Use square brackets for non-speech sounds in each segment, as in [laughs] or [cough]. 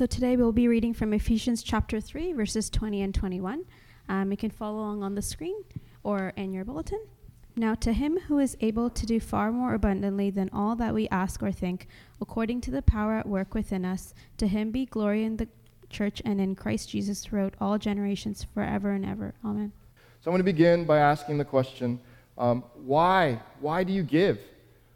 So today we'll be reading from Ephesians chapter 3, verses 20 and 21. Um, you can follow along on the screen or in your bulletin. Now, to him who is able to do far more abundantly than all that we ask or think, according to the power at work within us, to him be glory in the church and in Christ Jesus throughout all generations, forever and ever. Amen. So I'm going to begin by asking the question um, why? Why do you give?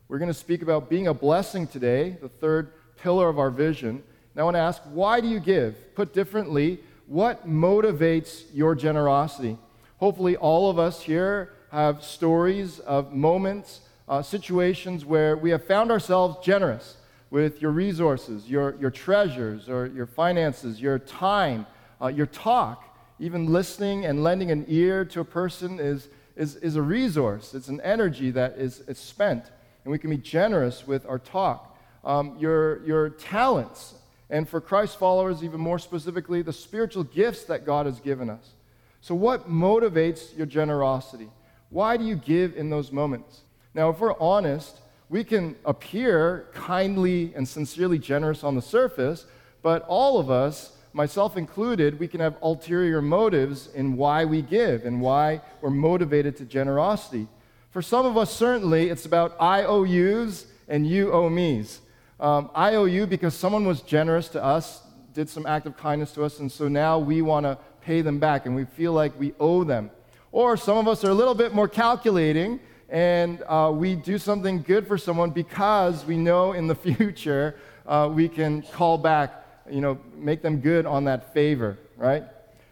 We're going to speak about being a blessing today, the third pillar of our vision. Now, I want to ask, why do you give? Put differently, what motivates your generosity? Hopefully, all of us here have stories of moments, uh, situations where we have found ourselves generous with your resources, your, your treasures, or your finances, your time, uh, your talk. Even listening and lending an ear to a person is, is, is a resource, it's an energy that is, is spent. And we can be generous with our talk. Um, your, your talents, and for Christ followers, even more specifically, the spiritual gifts that God has given us. So, what motivates your generosity? Why do you give in those moments? Now, if we're honest, we can appear kindly and sincerely generous on the surface, but all of us, myself included, we can have ulterior motives in why we give and why we're motivated to generosity. For some of us, certainly, it's about IOUs and you owe me's. Um, I owe you because someone was generous to us, did some act of kindness to us, and so now we want to pay them back and we feel like we owe them. Or some of us are a little bit more calculating and uh, we do something good for someone because we know in the [laughs] future uh, we can call back, you know, make them good on that favor, right?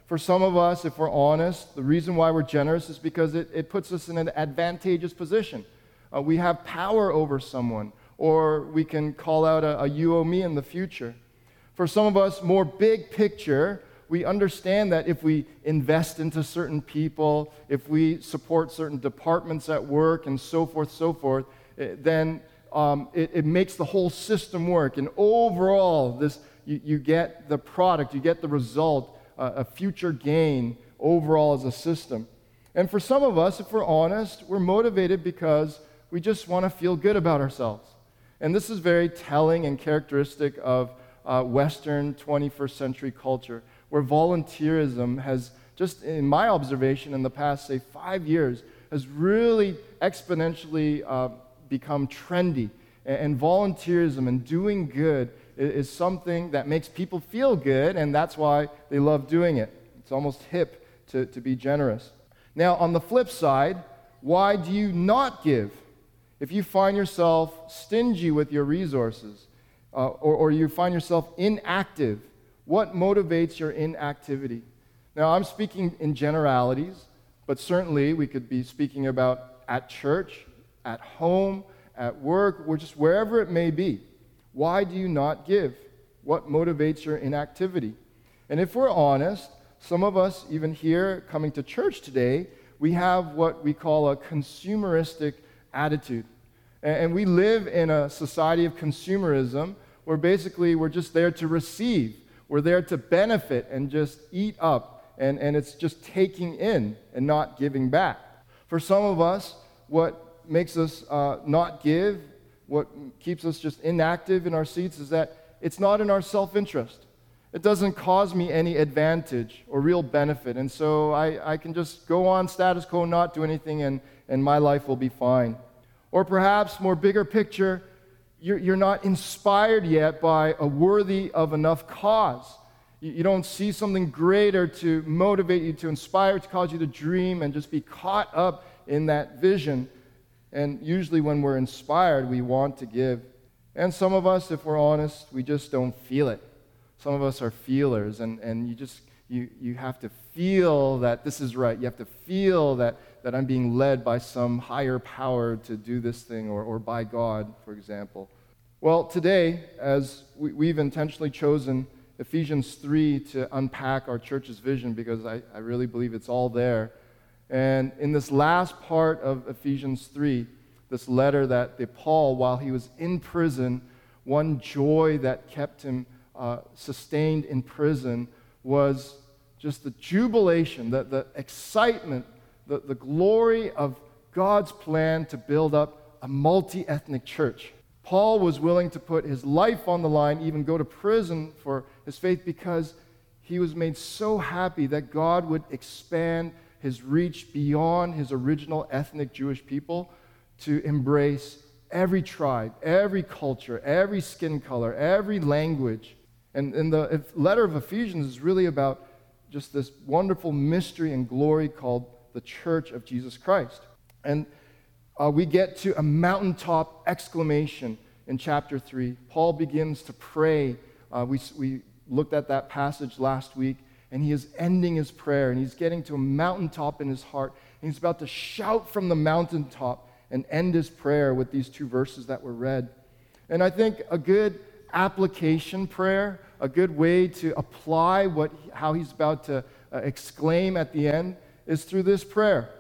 For some of us, if we're honest, the reason why we're generous is because it, it puts us in an advantageous position. Uh, we have power over someone or we can call out a, a you owe me in the future. For some of us, more big picture, we understand that if we invest into certain people, if we support certain departments at work, and so forth, so forth, eh, then um, it, it, makes the whole system work. And overall, this, you, you get the product, you get the result, uh, a future gain overall as a system. And for some of us, if we're honest, we're motivated because we just want to feel good about ourselves. And this is very telling and characteristic of uh, Western 21st century culture, where volunteerism has, just in my observation in the past, say, five years, has really exponentially uh, become trendy. And, and volunteerism and doing good is, is something that makes people feel good, and that's why they love doing it. It's almost hip to, to be generous. Now, on the flip side, why do you not give? If you find yourself stingy with your resources uh, or, or you find yourself inactive, what motivates your inactivity? Now, I'm speaking in generalities, but certainly we could be speaking about at church, at home, at work, or just wherever it may be. Why do you not give? What motivates your inactivity? And if we're honest, some of us, even here coming to church today, we have what we call a consumeristic attitude. And we live in a society of consumerism where basically we're just there to receive, we're there to benefit and just eat up, and, and it's just taking in and not giving back. For some of us, what makes us uh, not give, what keeps us just inactive in our seats, is that it's not in our self interest. It doesn't cause me any advantage or real benefit. And so I, I can just go on status quo, not do anything, and, and my life will be fine. Or perhaps, more bigger picture, you're, you're not inspired yet by a worthy of enough cause. You, you don't see something greater to motivate you, to inspire, to cause you to dream and just be caught up in that vision. And usually, when we're inspired, we want to give. And some of us, if we're honest, we just don't feel it. Some of us are feelers, and, and you just you, you have to feel that this is right. You have to feel that that I'm being led by some higher power to do this thing or, or by God, for example. Well, today, as we, we've intentionally chosen Ephesians 3 to unpack our church's vision because I, I really believe it's all there. And in this last part of Ephesians 3, this letter that the Paul, while he was in prison, one joy that kept him uh, sustained in prison was just the jubilation, the, the excitement the, the glory of God's plan to build up a multi ethnic church. Paul was willing to put his life on the line, even go to prison for his faith, because he was made so happy that God would expand his reach beyond his original ethnic Jewish people to embrace every tribe, every culture, every skin color, every language. And, and the letter of Ephesians is really about just this wonderful mystery and glory called the church of Jesus Christ. And uh, we get to a mountaintop exclamation in chapter 3. Paul begins to pray. Uh, we, we looked at that passage last week, and he is ending his prayer, and he's getting to a mountaintop in his heart, and he's about to shout from the mountaintop and end his prayer with these two verses that were read. And I think a good application prayer, a good way to apply what, how he's about to uh, exclaim at the end, is through this prayer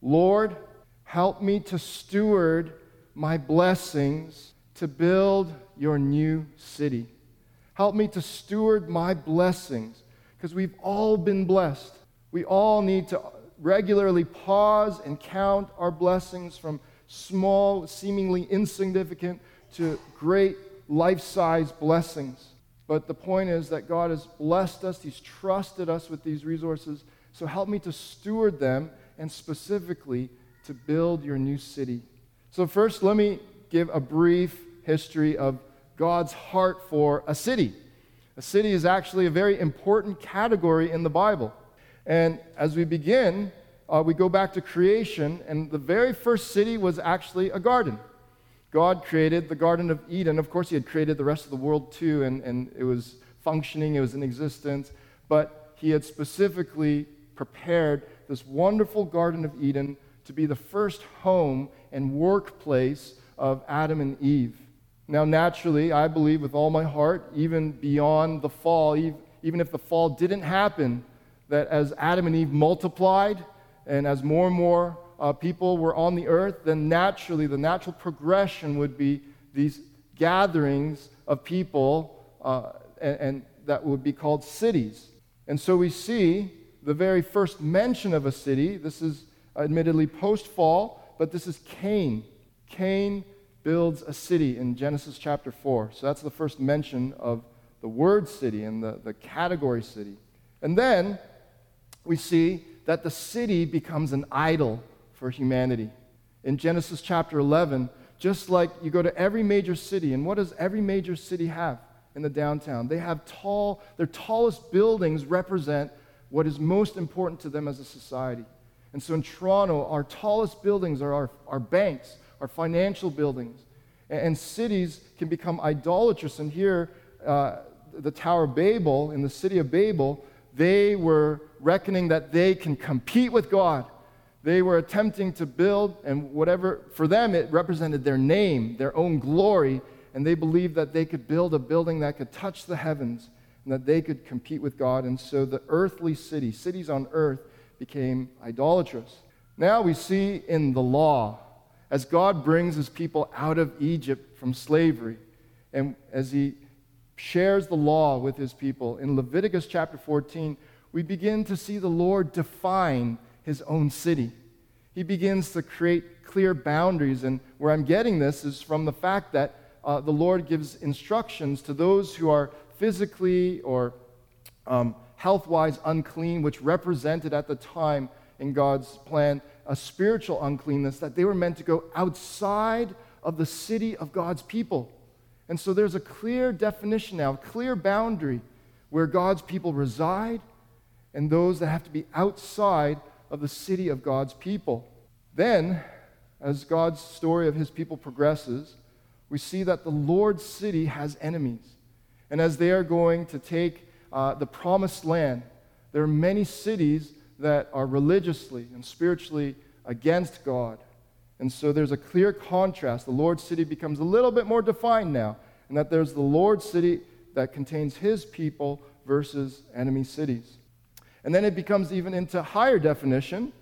Lord, help me to steward my blessings to build your new city. Help me to steward my blessings because we've all been blessed. We all need to regularly pause and count our blessings from small, seemingly insignificant, to great life size blessings. But the point is that God has blessed us, He's trusted us with these resources. So help me to steward them and specifically to build your new city. So, first, let me give a brief history of God's heart for a city. A city is actually a very important category in the Bible. And as we begin, uh, we go back to creation, and the very first city was actually a garden. God created the Garden of Eden. Of course, He had created the rest of the world too, and, and it was functioning, it was in existence. But He had specifically prepared this wonderful Garden of Eden to be the first home and workplace of Adam and Eve. Now, naturally, I believe with all my heart, even beyond the fall, even if the fall didn't happen, that as Adam and Eve multiplied and as more and more uh, people were on the earth, then naturally the natural progression would be these gatherings of people, uh, and, and that would be called cities. And so we see the very first mention of a city. This is admittedly post fall, but this is Cain. Cain builds a city in Genesis chapter 4. So that's the first mention of the word city and the, the category city. And then we see that the city becomes an idol for humanity. In Genesis chapter 11, just like you go to every major city, and what does every major city have in the downtown? They have tall, their tallest buildings represent what is most important to them as a society. And so in Toronto, our tallest buildings are our, our banks, our financial buildings. And, and cities can become idolatrous. And here, uh, the Tower of Babel, in the city of Babel, they were reckoning that they can compete with God. They were attempting to build, and whatever, for them, it represented their name, their own glory, and they believed that they could build a building that could touch the heavens and that they could compete with God. And so the earthly city, cities on earth, became idolatrous. Now we see in the law, as God brings his people out of Egypt from slavery, and as he shares the law with his people, in Leviticus chapter 14, we begin to see the Lord define his own city. He begins to create clear boundaries, and where I'm getting this is from the fact that uh, the Lord gives instructions to those who are physically or um, health wise unclean, which represented at the time in God's plan a spiritual uncleanness, that they were meant to go outside of the city of God's people. And so there's a clear definition now, a clear boundary where God's people reside and those that have to be outside of the city of God's people. Then, as God's story of his people progresses, we see that the Lord's city has enemies. And as they are going to take uh, the promised land, there are many cities that are religiously and spiritually against God. And so there's a clear contrast. The Lord's city becomes a little bit more defined now, and that there's the Lord's city that contains his people versus enemy cities. And then it becomes even into higher definition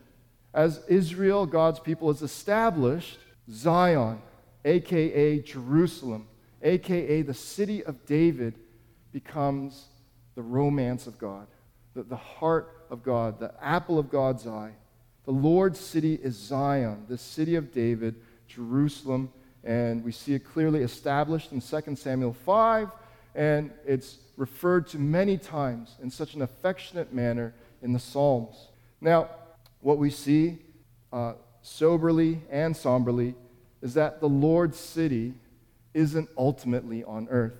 as Israel, God's people, is established, Zion, aka Jerusalem, aka the city of David, becomes the romance of God, the, the heart of God, the apple of God's eye. The Lord's city is Zion, the city of David, Jerusalem, and we see it clearly established in 2 Samuel 5, and it's referred to many times in such an affectionate manner in the Psalms. Now, what we see uh, soberly and somberly is that the Lord's city isn't ultimately on earth.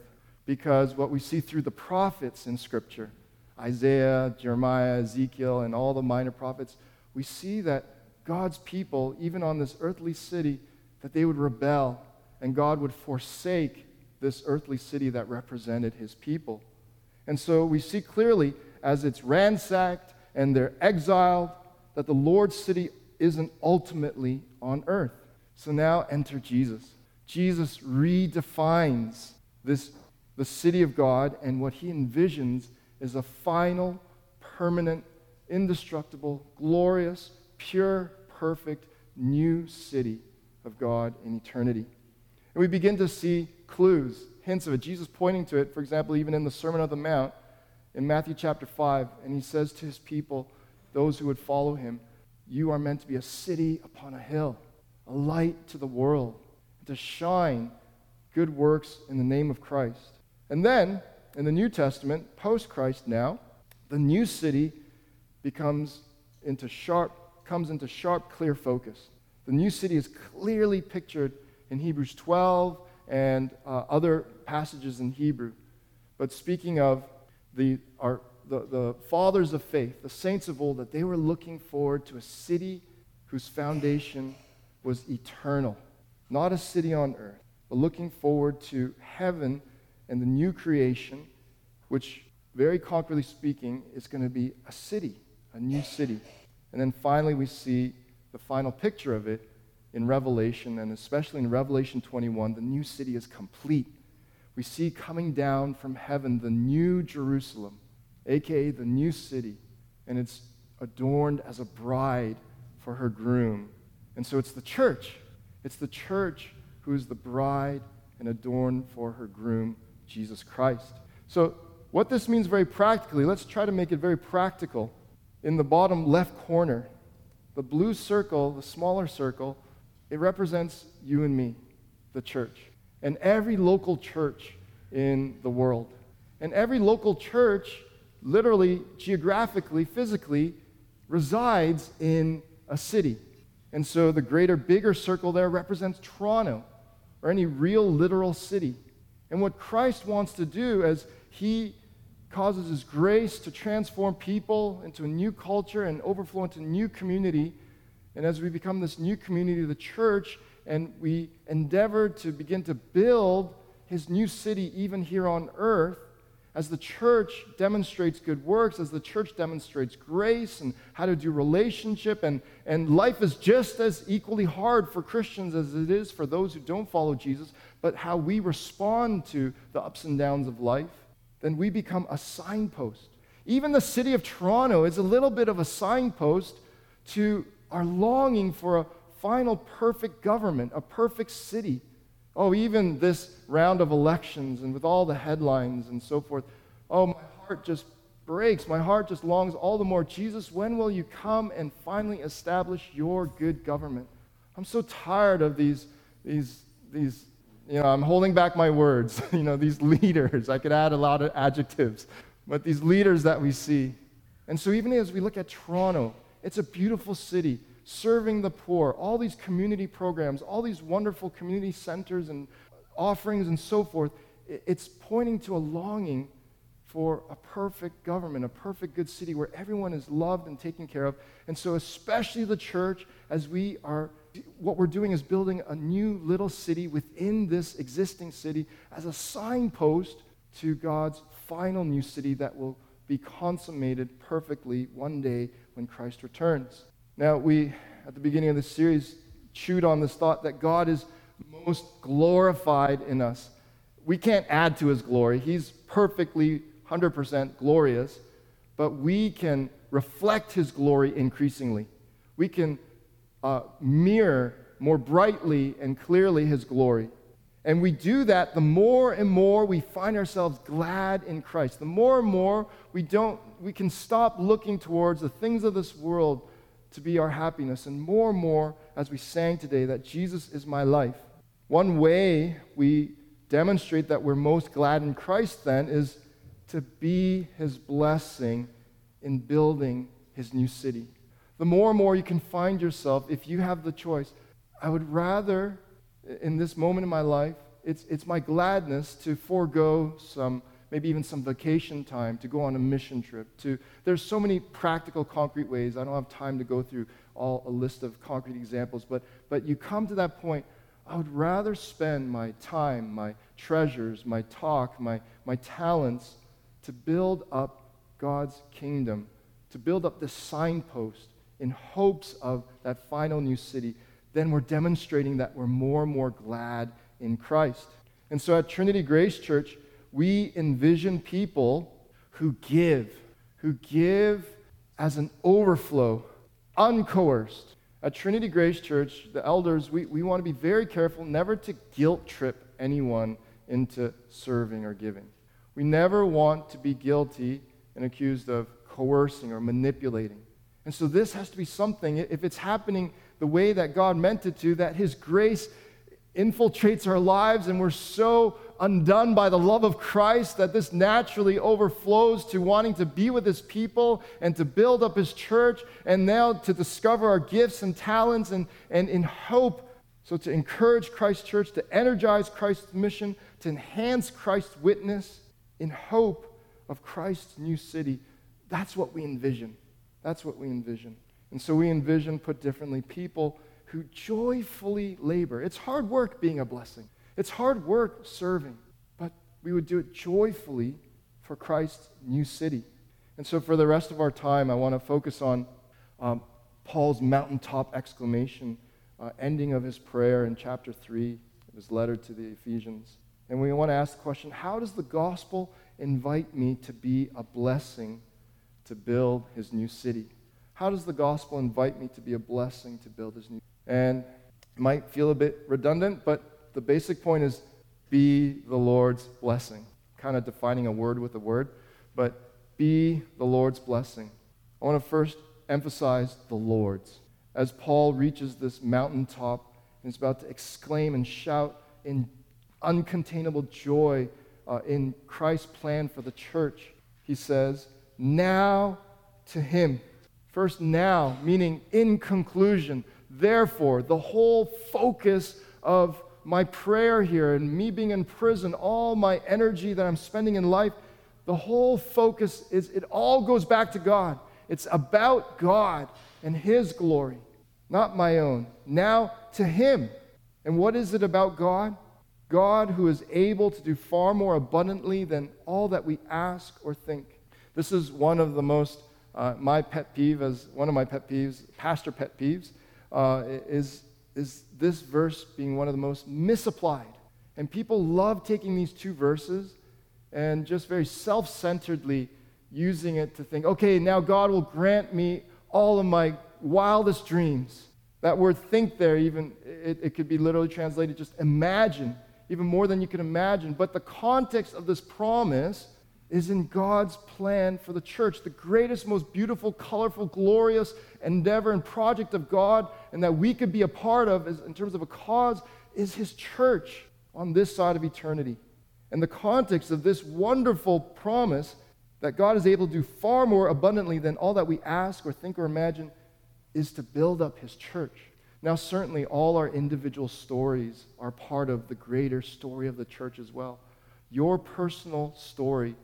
Because what we see through the prophets in Scripture, Isaiah, Jeremiah, Ezekiel, and all the minor prophets, we see that God's people, even on this earthly city, that they would rebel and God would forsake this earthly city that represented his people. And so we see clearly as it's ransacked and they're exiled that the Lord's city isn't ultimately on earth. So now enter Jesus. Jesus redefines this the city of God and what he envisions is a final, permanent, indestructible, glorious, pure, perfect new city of God in eternity. And we begin to see clues, hints of it. Jesus pointing to it, for example, even in the Sermon on the Mount in Matthew chapter 5, and he says to his people, those who would follow him, You are meant to be a city upon a hill, a light to the world, to shine good works in the name of Christ. And then, in the New Testament, post Christ now, the new city becomes into sharp, comes into sharp, clear focus. The new city is clearly pictured in Hebrews 12 and uh, other passages in Hebrew. But speaking of the, our, the, the fathers of faith, the saints of old, that they were looking forward to a city whose foundation was eternal, not a city on earth, but looking forward to heaven and the new creation, which, very concretely speaking, is going to be a city, a new city. And then finally, we see the final picture of it in Revelation, and especially in Revelation 21, the new city is complete. We see coming down from heaven the new Jerusalem, aka the new city, and it's adorned as a bride for her groom. And so it's the church. It's the church who is the bride and adorned for her groom, Jesus Christ. So, what this means very practically, let's try to make it very practical. In the bottom left corner, the blue circle, the smaller circle, it represents you and me, the church, and every local church in the world. And every local church, literally, geographically, physically, resides in a city. And so the greater, bigger circle there represents Toronto or any real, literal city. And what Christ wants to do as he causes his grace to transform people into a new culture and overflow into a new community and as we become this new community the church and we endeavor to begin to build his new city even here on earth, as the church demonstrates good works, as the church demonstrates grace and how to do relationship, and, and life is just as equally hard for Christians as it is for those who don't follow Jesus, but how we respond to the ups and downs of life, then we become a signpost. Even the city of Toronto is a little bit of a signpost to our longing for a final perfect government, a perfect city. Oh, even this round of elections and with all the headlines and so forth. Oh, my heart just breaks. My heart just longs all the more. Jesus, when will you come and finally establish your good government? I'm so tired of these, these, these, you know, I'm holding back my words, [laughs] you know, these leaders. I could add a lot of adjectives, but these leaders that we see. And so even as we look at Toronto, it's a beautiful city, serving the poor, all these community programs, all these wonderful community centers and offerings and so forth. It's pointing to a longing for a perfect government, a perfect good city where everyone is loved and taken care of. And so, especially the church, as we are, what we're doing is building a new little city within this existing city as a signpost to God's final new city that will be consummated perfectly one day when Christ returns. Now, we, at the beginning of this series, chewed on this thought that God is most glorified in us. We can't add to his glory. He's perfectly 100% glorious, but we can reflect his glory increasingly. We can uh, mirror more brightly and clearly his glory. And we do that the more and more we find ourselves glad in Christ. The more and more we don't we can stop looking towards the things of this world to be our happiness and more and more as we sang today that Jesus is my life. One way we demonstrate that we're most glad in Christ then is to be his blessing in building his new city. The more and more you can find yourself, if you have the choice, I would rather, in this moment in my life, it's, it's my gladness to forego some, maybe even some vacation time, to go on a mission trip. To, there's so many practical, concrete ways. I don't have time to go through all a list of concrete examples, but, but you come to that point. I would rather spend my time, my treasures, my talk, my, my talents to build up God's kingdom, to build up this signpost in hopes of that final new city, then we're demonstrating that we're more and more glad in Christ. And so at Trinity Grace Church, we envision people who give, who give as an overflow, uncoerced. At Trinity Grace Church, the elders, we, we want to be very careful never to guilt trip anyone into serving or giving. We never want to be guilty and accused of coercing or manipulating. And so this has to be something, if it's happening the way that God meant it to, that His grace infiltrates our lives and we're so undone by the love of Christ that this naturally overflows to wanting to be with His people and to build up His church and now to discover our gifts and talents and, and in hope. So, to encourage Christ's church, to energize Christ's mission, to enhance Christ's witness in hope of Christ's new city. That's what we envision. That's what we envision. And so we envision, put differently, people who joyfully labor. It's hard work being a blessing, it's hard work serving, but we would do it joyfully for Christ's new city. And so for the rest of our time, I want to focus on um, Paul's mountaintop exclamation, uh, ending of his prayer in chapter 3 of his letter to the Ephesians. And we want to ask the question how does the gospel invite me to be a blessing to build his new city? How does the gospel invite me to be a blessing to build his new and it might feel a bit redundant, the basic point is be the Lord's blessing. Kind of defining a word with a word, but be the Lord's blessing. I want to first emphasize the Lord's. As Paul reaches this mountaintop and is about to exclaim and shout in uncontainable joy uh, in Christ's plan for the church, he says, Now to him. First, now, meaning in conclusion. Therefore, the whole focus of my prayer here and me being in prison, all my energy that I'm spending in life, the whole focus is it all goes back to God. It's about God and His glory, not my own. Now to Him. And what is it about God? God who is able to do far more abundantly than all that we ask or think. This is one of the most, uh, my pet peeve, as one of my pet peeves, pastor pet peeves, uh, is, is this verse being one of the most misapplied. And people love taking these two verses and just very self centeredly using it to think, okay, now God will grant me all of my wildest dreams. That word think there, even, it, it could be literally translated just imagine, even more than you can imagine. But the context of this promise is in God's plan for the church, the greatest, most beautiful, colorful, glorious endeavor and project of God, and that we could be a part of is, in terms of a cause, is His church on this side of eternity. And the context of this wonderful promise that God is able to do far more abundantly than all that we ask or think or imagine is to build up His church. Now, certainly, all our individual stories are part of the greater story of the church as well. Your personal story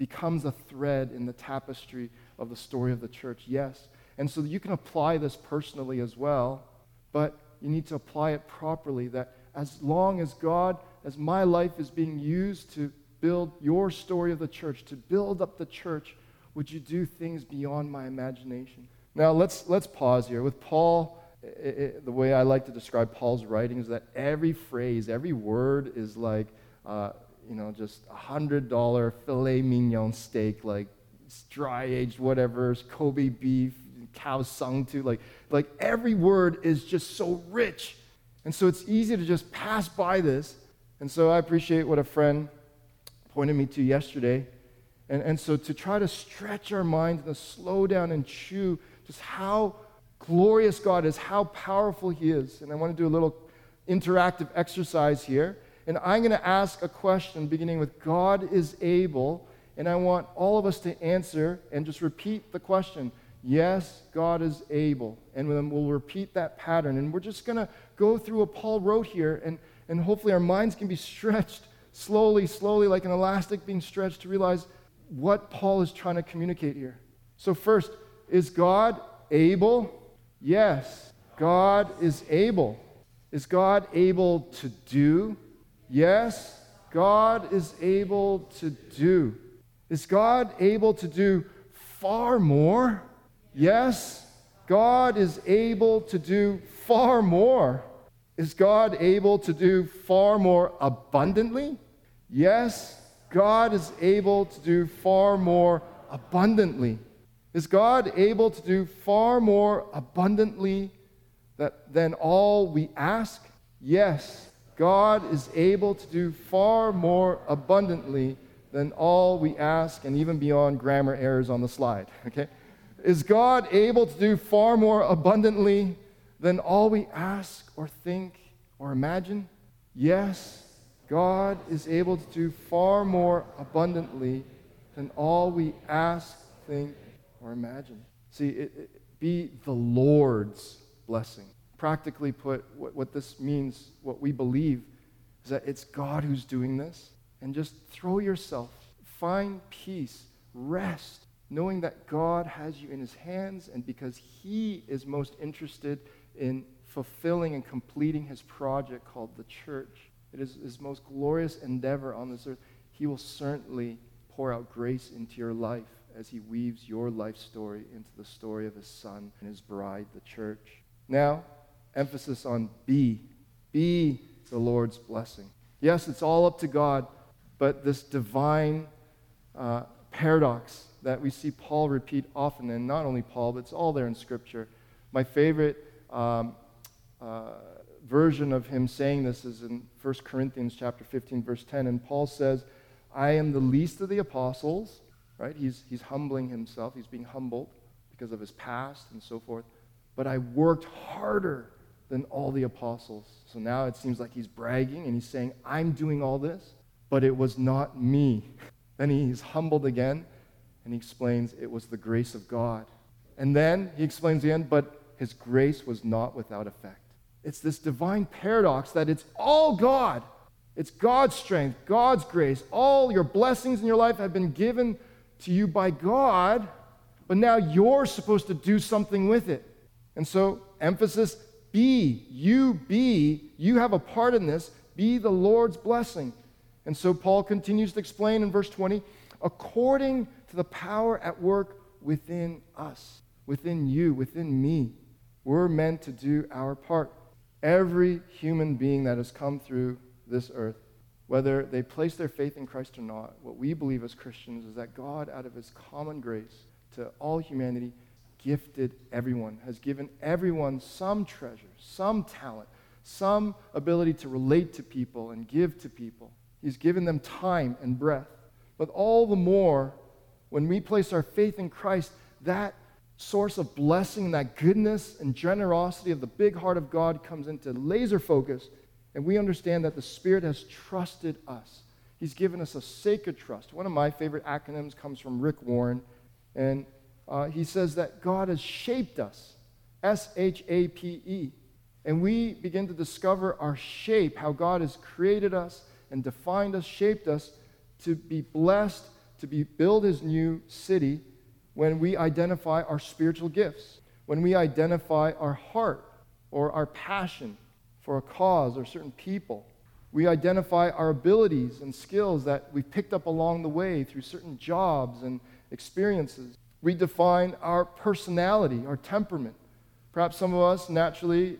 becomes a thread in the tapestry of the story of the church, yes. And so you can apply this personally as well, but you need to apply it properly that as long as God, as my life is being used to build your story of the church, to build up the church, would you do things beyond my imagination? Now, let's, let's pause here. With Paul, it, it, the way I like to describe Paul's writing is that every phrase, every word is like, uh, you know, just a $100 filet mignon steak, like dry aged whatever, Kobe beef, cow sung to. Like, like every word is just so rich. And so it's easy to just pass by this. And so I appreciate what a friend pointed me to yesterday. And, and so to try to stretch our minds and to slow down and chew just how glorious God is, how powerful He is. And I want to do a little interactive exercise here. And I'm going to ask a question beginning with God is able. And I want all of us to answer and just repeat the question Yes, God is able. And then we'll repeat that pattern. And we're just going to go through what Paul wrote here. And, and hopefully our minds can be stretched slowly, slowly, like an elastic being stretched to realize what Paul is trying to communicate here. So, first, is God able? Yes, God is able. Is God able to do? Yes, God is able to do. Is God able to do far more? Yes, God is able to do far more. Is God able to do far more abundantly? Yes, God is able to do far more abundantly. Is God able to do far more abundantly that, than all we ask? Yes, God is able to do far more abundantly than all we ask, and even beyond grammar errors on the slide. [laughs] Okay? Is God able to do far more abundantly than all we ask or think or imagine? Yes, God is able to do far more abundantly than all we ask, think, or imagine. See, it, it, be the Lord's blessing. Practically put, what, what this means, what we believe, is that it's God who's doing this. And just throw yourself, find peace, rest, knowing that God has you in his hands, and because he is most interested in fulfilling and completing his project called the church, it is his most glorious endeavor on this earth. He will certainly pour out grace into your life as he weaves your life story into the story of his son and his bride, the church. Now, emphasis on be. Be the Lord's blessing. Yes, it's all up to God, but this divine uh, paradox that we see Paul repeat often, and not only Paul, but it's all there in Scripture. My favorite um, uh, version of him saying this is in 1 Corinthians chapter 15, verse 10, and Paul says, I am the least of the apostles, right? He's, he's humbling himself, he's being humbled because of his past and so forth, but I worked harder than all the apostles. So now it seems like he's bragging and he's saying, I'm doing all this, but it was not me. [laughs] Then he's humbled again and he explains it was the grace of God. And then he explains again, but his grace was not without effect. It's this divine paradox that it's all God. It's God's strength, God's grace. All your blessings in your life have been given to you by God, but now you're supposed to do something with it. And so, emphasis be, you be, you have a part in this, be the Lord's blessing. And so, Paul continues to explain in verse 20 according to the power at work within us, within you, within me. We're meant to do our part. Every human being that has come through this earth, whether they place their faith in Christ or not, what we believe as Christians is that God, out of his common grace to all humanity, gifted everyone, has given everyone some treasure, some talent, some ability to relate to people and give to people. He's given them time and breath. But all the more, when we place our faith in Christ, that source of blessing, that goodness and generosity of the big heart of God comes into laser focus, and we understand that the Spirit has trusted us. He's given us a sacred trust. One of my favorite acronyms comes from Rick Warren, and uh, he says that God has shaped us S H A P E. And we begin to discover our shape, how God has created us and defined us, shaped us to be blessed, to be build his new city when we identify our spiritual gifts, when we identify our heart or our passion for a cause or certain people. We identify our abilities and skills that we've picked up along the way through certain jobs and experiences. We define our personality, our temperament. Perhaps some of us naturally,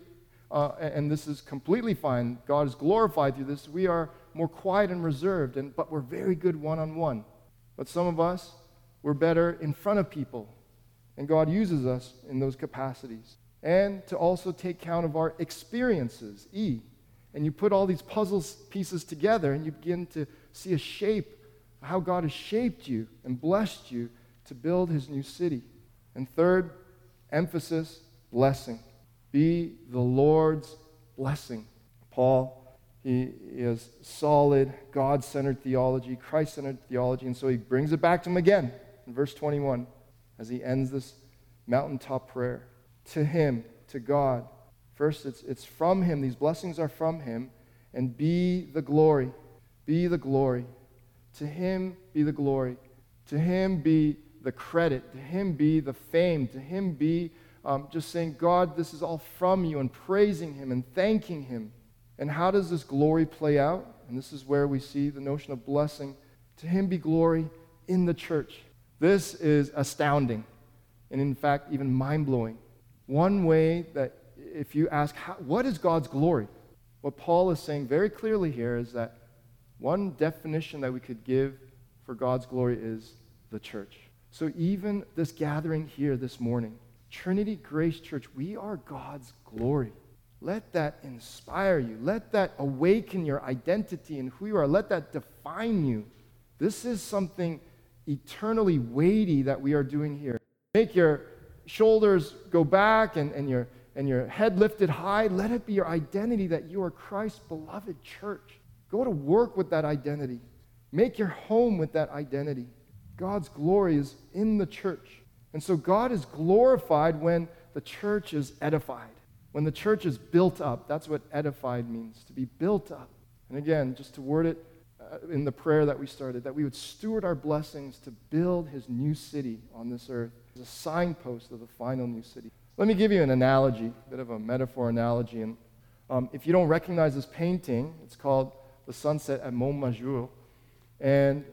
uh, and this is completely fine, God is glorified through this, we are more quiet and reserved, and, but we're very good one on one. But some of us, we're better in front of people. And God uses us in those capacities. And to also take count of our experiences, E. And you put all these puzzle pieces together and you begin to see a shape, how God has shaped you and blessed you to build his new city. And third, emphasis, blessing. Be the Lord's blessing. Paul. He, has solid, God centered theology, Christ centered theology, and so he brings it back to him again in verse 21 as he ends this mountaintop prayer. To him, to God. First, it's, it's from him. These blessings are from him. And be the glory. Be the glory. To him be the glory. To him be the credit. To him be the fame. To him be um, just saying, God, this is all from you, and praising him and thanking him. And how does this glory play out? And this is where we see the notion of blessing. To him be glory in the church. This is astounding and, in fact, even mind blowing. One way that, if you ask, what is God's glory? What Paul is saying very clearly here is that one definition that we could give for God's glory is the church. So, even this gathering here this morning, Trinity Grace Church, we are God's glory. Let that inspire you. Let that awaken your identity and who you are. Let that define you. This is something eternally weighty that we are doing here. Make your shoulders go back and, and, your, and your head lifted high. Let it be your identity that you are Christ's beloved church. Go to work with that identity. Make your home with that identity. God's glory is in the church. And so God is glorified when the church is edified. When the church is built up, that's what edified means, to be built up. And again, just to word it uh, in the prayer that we started, that we would steward our blessings to build his new city on this earth as a signpost of the final new city. Let me give you an analogy, a bit of a metaphor analogy. And um, if you don't recognize this painting, it's called The Sunset at Montmajour. And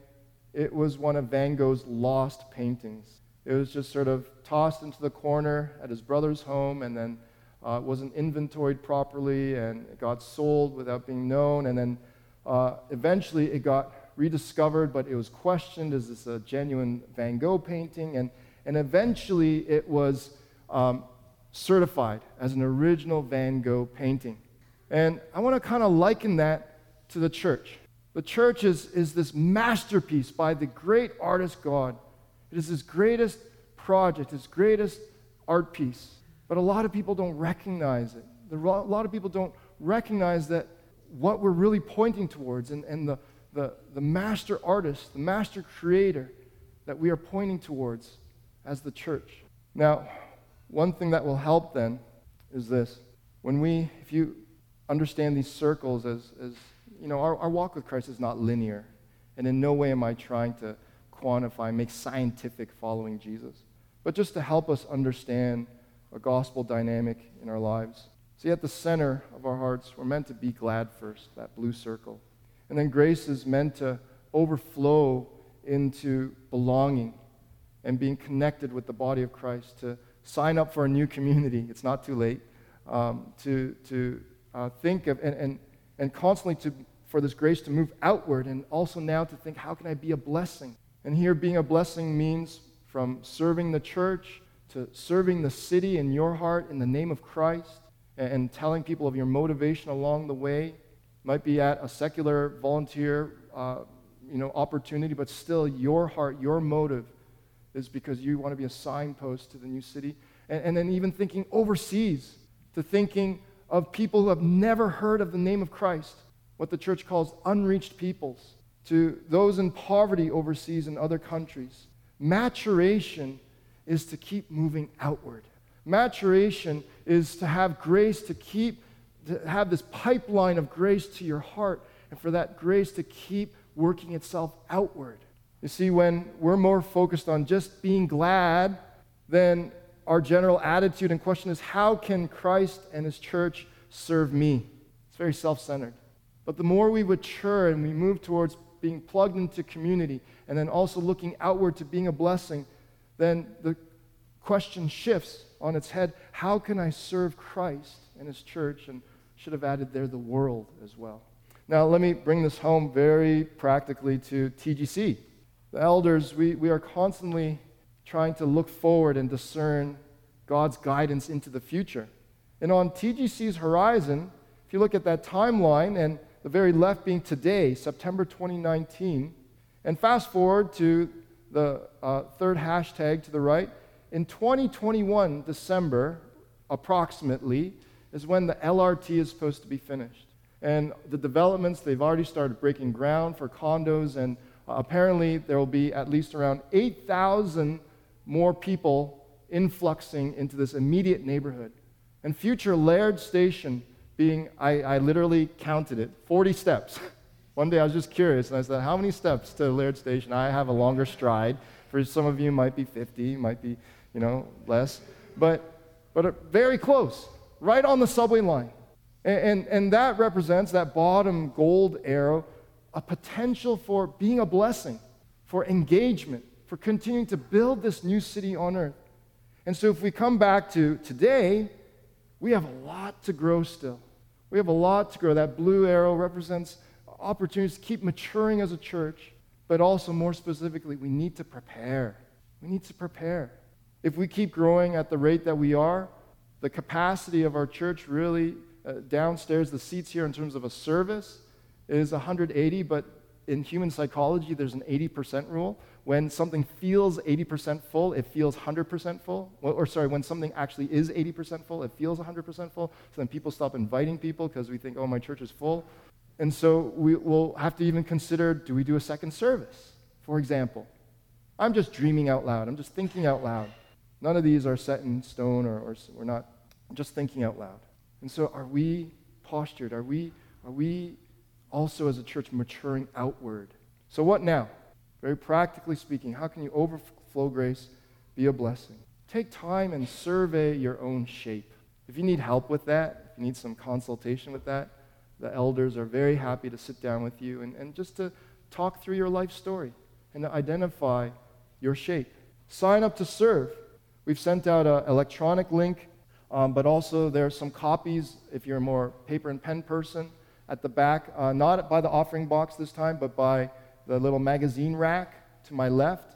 it was one of Van Gogh's lost paintings. It was just sort of tossed into the corner at his brother's home and then uh, wasn't inventoried properly and it got sold without being known. And then uh, eventually it got rediscovered, but it was questioned is this a genuine Van Gogh painting? And, and eventually it was um, certified as an original Van Gogh painting. And I want to kind of liken that to the church. The church is, is this masterpiece by the great artist God. It is his greatest project, his greatest art piece. But a lot of people don't recognize it. A lot of people don't recognize that what we're really pointing towards and, and the, the, the master artist, the master creator that we are pointing towards as the church. Now, one thing that will help then is this. When we, if you understand these circles as, as you know, our, our walk with Christ is not linear. And in no way am I trying to quantify, make scientific following Jesus. But just to help us understand a gospel dynamic in our lives. See, at the center of our hearts, we're meant to be glad first, that blue circle. And then grace is meant to overflow into belonging and being connected with the body of Christ, to sign up for a new community. It's not too late. Um, to to uh, think of and, and, and constantly to, for this grace to move outward, and also now to think, how can I be a blessing? And here, being a blessing means from serving the church to serving the city in your heart in the name of Christ and telling people of your motivation along the way. Might be at a secular volunteer uh, you know, opportunity, but still your heart, your motive is because you want to be a signpost to the new city. And, and then even thinking overseas, to thinking of people who have never heard of the name of Christ, what the church calls unreached peoples, to those in poverty overseas in other countries. Maturation is to keep moving outward. Maturation is to have grace to keep, to have this pipeline of grace to your heart, and for that grace to keep working itself outward. You see, when we're more focused on just being glad, then our general attitude and question is how can Christ and his church serve me? It's very self centered. But the more we mature and we move towards being plugged into community and then also looking outward to being a blessing, then the question shifts on its head how can I serve Christ and his church? And should have added there the world as well. Now, let me bring this home very practically to TGC. The elders, we, we are constantly trying to look forward and discern God's guidance into the future. And on TGC's horizon, if you look at that timeline, and the very left being today, September 2019, and fast forward to the uh, third hashtag to the right, in 2021, December, approximately, is when the LRT is supposed to be finished. And the developments, they've already started breaking ground for condos, and uh, apparently there will be at least around 8,000 more people influxing into this immediate neighborhood. And future Laird Station being, I, I literally counted it, 40 steps. [laughs] One day I was just curious, and I said, How many steps to Laird Station? I have a longer stride. For some of you, might be 50, might be, you know, less. But, but very close, right on the subway line. And, and, and that represents, that bottom gold arrow, a potential for being a blessing, for engagement, for continuing to build this new city on earth. And so if we come back to today, we have a lot to grow still. We have a lot to grow. That blue arrow represents opportunities to keep maturing as a church, but also more specifically, we need to prepare. We need to prepare. If we keep growing at the rate that we are, the capacity of our church really uh, downstairs, the seats here in terms of a service is 180, but in human psychology, there's an 80% rule. When something feels 80% full, it feels 100% full. Or, sorry, when something actually is 80% full, it feels 100% full. So then people stop inviting people because we think, oh, my church is full. And so we will have to even consider do we do a second service, for example? I'm just dreaming out loud. I'm just thinking out loud. None of these are set in stone or, or we're not just thinking out loud. And so are we postured? Are we, are we also as a church maturing outward? So what now? Very practically speaking, how can you overflow grace, be a blessing? Take time and survey your own shape. If you need help with that, if you need some consultation with that, the elders are very happy to sit down with you and, and just to talk through your life story and to identify your shape. Sign up to serve. We've sent out an electronic link, um, but also there are some copies if you're a more paper and pen person at the back, uh, not by the offering box this time, but by the little magazine rack to my left.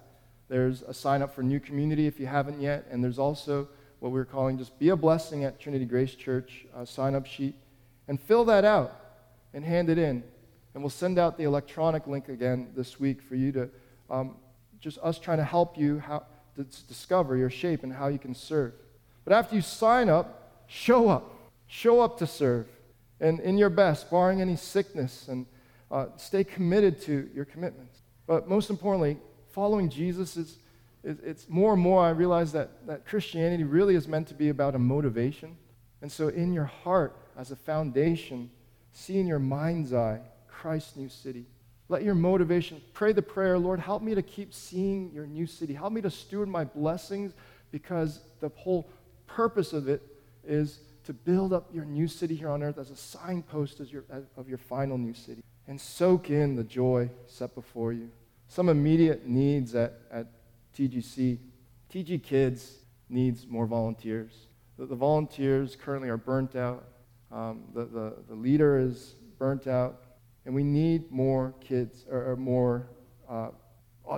There's a sign up for new community if you haven't yet, and there's also what we're calling just be a blessing at Trinity Grace Church sign up sheet, and fill that out and hand it in. And we'll send out the electronic link again this week for you to um, just us trying to help you how to discover your shape and how you can serve. But after you sign up, show up. Show up to serve. And in your best, barring any sickness and uh, stay committed to your commitments. But most importantly, following Jesus is, is, it's more and more I realize that, that Christianity really is meant to be about a motivation. And so in your heart, as a foundation, see in your mind's eye Christ's new city. Let your motivation, pray the prayer, Lord, help me to keep seeing your new city. Help me to steward my blessings because the whole purpose of it is to build up your new city here on earth as a signpost as your, as, of your final new city and soak in the joy set before you. Some immediate needs at, at TGC. TG Kids needs more volunteers. The, the volunteers currently are burnt out. Um, the, the, the leader is burnt out. And we need more kids or, or more uh,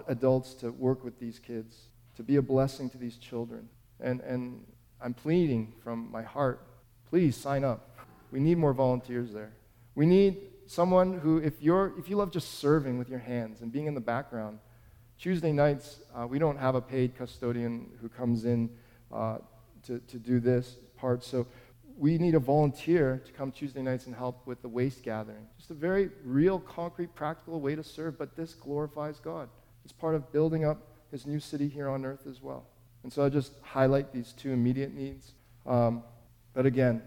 adults to work with these kids, to be a blessing to these children. And, and I'm pleading from my heart please sign up. We need more volunteers there. We need someone who, if, you're, if you love just serving with your hands and being in the background, Tuesday nights, uh, we don't have a paid custodian who comes in uh, to, to do this part. So we need a volunteer to come Tuesday nights and help with the waste gathering. Just a very real, concrete, practical way to serve, but this glorifies God. It's part of building up his new city here on earth as well. And so I just highlight these two immediate needs. Um, but again,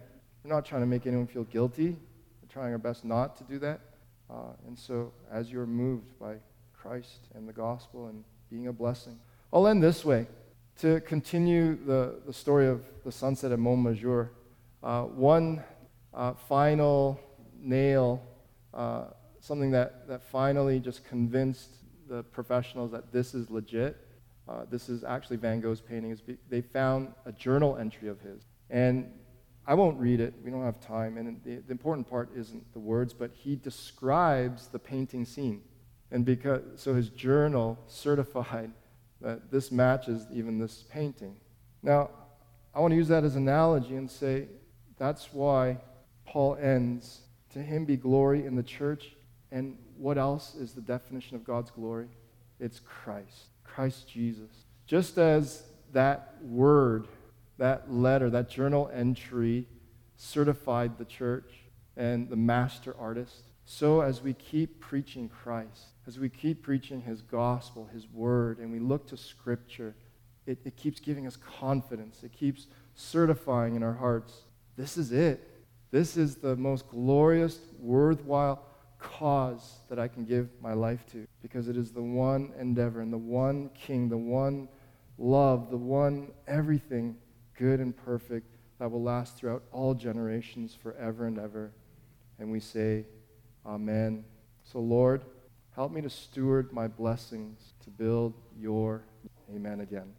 we're not trying to make anyone feel guilty trying our best not to do that. Uh, and so, as you're moved by Christ and the gospel and being a blessing, I'll end this way to continue the, the story of the sunset at Montmajour. Uh, one uh, final nail, uh, something that, that finally just convinced the professionals that this is legit. Uh, this is actually Van Gogh's painting. They found a journal entry of his. And I won't read it. We don't have time. And the, the, important part isn't the words, but he describes the painting scene. And because, so his journal certified that this matches even this painting. Now, I want to use that as an analogy and say that's why Paul ends to him be glory in the church. And what else is the definition of God's glory? It's Christ, Christ Jesus. Just as that word that letter, that journal entry, certified the church. and the master artist. So, as we keep preaching Christ, as we keep preaching His gospel, His word, and we look to Scripture, it, it keeps giving us confidence. It keeps certifying in our hearts this is it. This is the most glorious, worthwhile cause that I can give my life to because it is the one endeavor and the one king, the one love, the one everything good and perfect that will last throughout all generations forever and ever. And we say, Amen. So, Lord, help me to steward my blessings to build your Amen again.